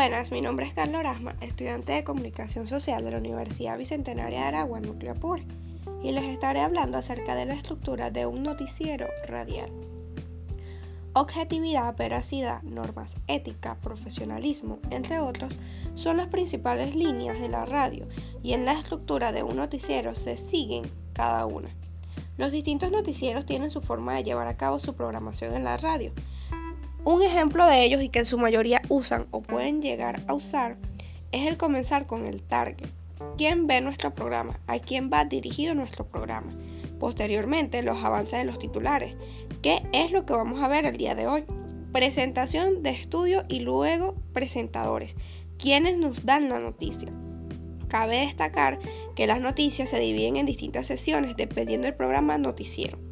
Buenas, mi nombre es Carlos Rasma, estudiante de Comunicación Social de la Universidad Bicentenaria de Aragua, Núcleo y les estaré hablando acerca de la estructura de un noticiero radial. Objetividad, veracidad, normas ética, profesionalismo, entre otros, son las principales líneas de la radio y en la estructura de un noticiero se siguen cada una. Los distintos noticieros tienen su forma de llevar a cabo su programación en la radio. Un ejemplo de ellos y que en su mayoría usan o pueden llegar a usar es el comenzar con el target. ¿Quién ve nuestro programa? ¿A quién va dirigido nuestro programa? Posteriormente, los avances de los titulares, ¿Qué es lo que vamos a ver el día de hoy? Presentación de estudio y luego presentadores, quienes nos dan la noticia. Cabe destacar que las noticias se dividen en distintas sesiones dependiendo del programa noticiero.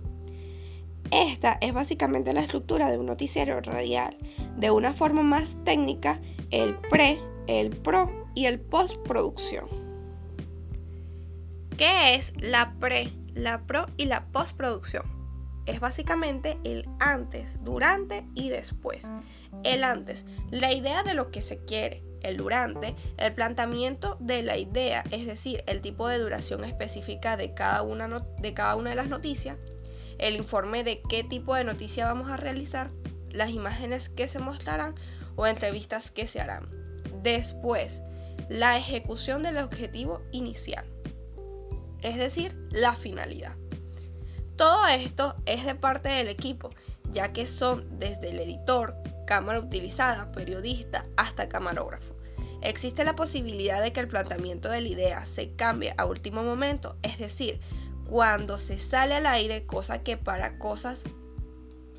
Esta es básicamente la estructura de un noticiero radial. De una forma más técnica, el pre, el pro y el postproducción. ¿Qué es la pre, la pro y la postproducción? es básicamente el antes, durante y después. El antes, la idea de lo que se quiere. El durante, el planteamiento de la idea, es decir, el tipo de duración específica de cada una, de, cada una de las noticias. El informe de qué tipo de noticia vamos a realizar. Las imágenes que se mostrarán o entrevistas que se harán. Después, la ejecución del objetivo inicial. Es decir, la finalidad. Todo esto es de parte del equipo, ya que son desde el editor, cámara utilizada, periodista, hasta camarógrafo. Existe la posibilidad de que el planteamiento de la idea se cambie a último momento, es decir, cuando se sale al aire, cosa que para cosas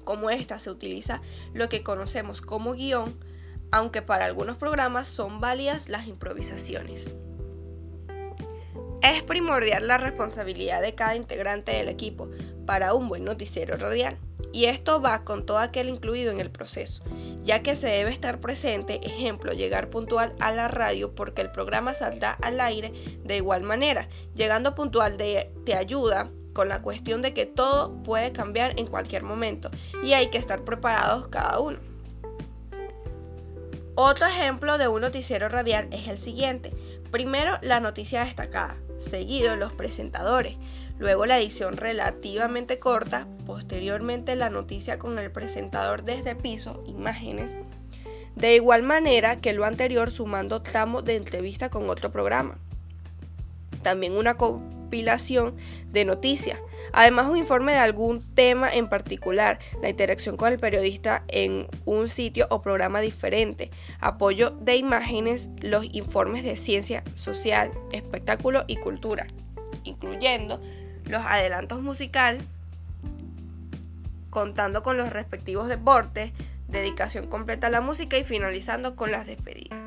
como esta se utiliza lo que conocemos como guion, aunque para algunos programas son válidas las improvisaciones. Es primordial la responsabilidad de cada integrante del equipo para un buen noticiero radial. Y esto va con todo aquel incluido en el proceso, ya que se debe estar presente, ejemplo, llegar puntual a la radio porque el programa saldrá al aire de igual manera. Llegando puntual te ayuda con la cuestión de que todo puede cambiar en cualquier momento y hay que estar preparados cada uno. Otro ejemplo de un noticiero radial es el siguiente. Primero, la noticia destacada seguido los presentadores, luego la edición relativamente corta, posteriormente la noticia con el presentador desde piso, imágenes, de igual manera que lo anterior sumando tramos de entrevista con otro programa. También una compilación de noticias, además un informe de algún tema en particular, la interacción con el periodista en un sitio o programa diferente, apoyo de imágenes, los informes de ciencia social, espectáculo y cultura, incluyendo los adelantos musical, contando con los respectivos deportes, dedicación completa a la música y finalizando con las despedidas.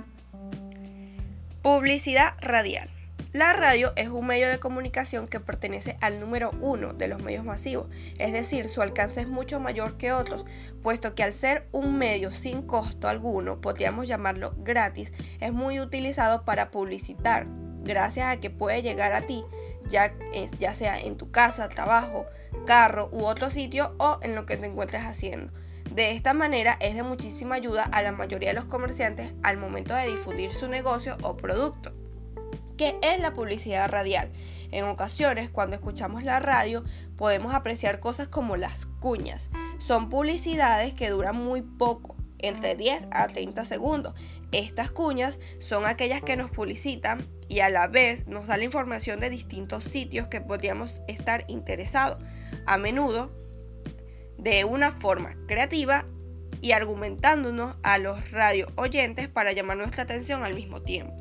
Publicidad radial. La radio es un medio de comunicación que pertenece al número uno de los medios masivos, es decir, su alcance es mucho mayor que otros, puesto que al ser un medio sin costo alguno, podríamos llamarlo gratis, es muy utilizado para publicitar, gracias a que puede llegar a ti, ya, ya sea en tu casa, trabajo, carro u otro sitio o en lo que te encuentres haciendo. De esta manera es de muchísima ayuda a la mayoría de los comerciantes al momento de difundir su negocio o producto. ¿Qué es la publicidad radial? En ocasiones, cuando escuchamos la radio, podemos apreciar cosas como las cuñas. Son publicidades que duran muy poco, entre 10 a 30 segundos. Estas cuñas son aquellas que nos publicitan y a la vez nos dan la información de distintos sitios que podríamos estar interesados. A menudo, de una forma creativa y argumentándonos a los radio oyentes para llamar nuestra atención al mismo tiempo.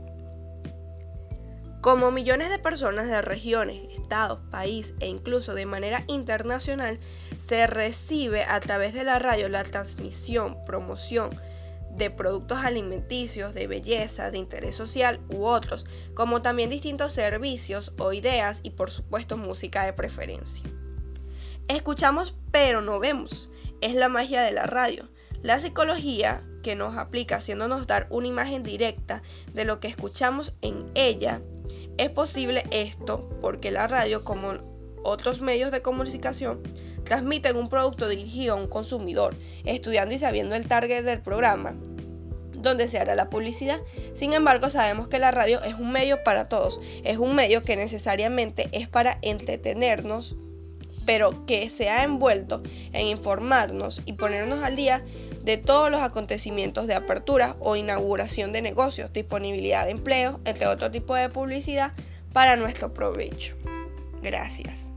Como millones de personas de regiones, estados, país e incluso de manera internacional, se recibe a través de la radio la transmisión, promoción de productos alimenticios, de belleza, de interés social u otros, como también distintos servicios o ideas y por supuesto música de preferencia. Escuchamos pero no vemos. Es la magia de la radio. La psicología que nos aplica haciéndonos dar una imagen directa de lo que escuchamos en ella es posible esto porque la radio, como otros medios de comunicación, transmiten un producto dirigido a un consumidor, estudiando y sabiendo el target del programa. donde se hará la publicidad. Sin embargo, sabemos que la radio es un medio para todos, es un medio que necesariamente es para entretenernos, pero que se ha envuelto en informarnos y ponernos al día de todos los acontecimientos de apertura o inauguración de negocios, disponibilidad de empleo, entre otro tipo de publicidad para nuestro provecho. Gracias.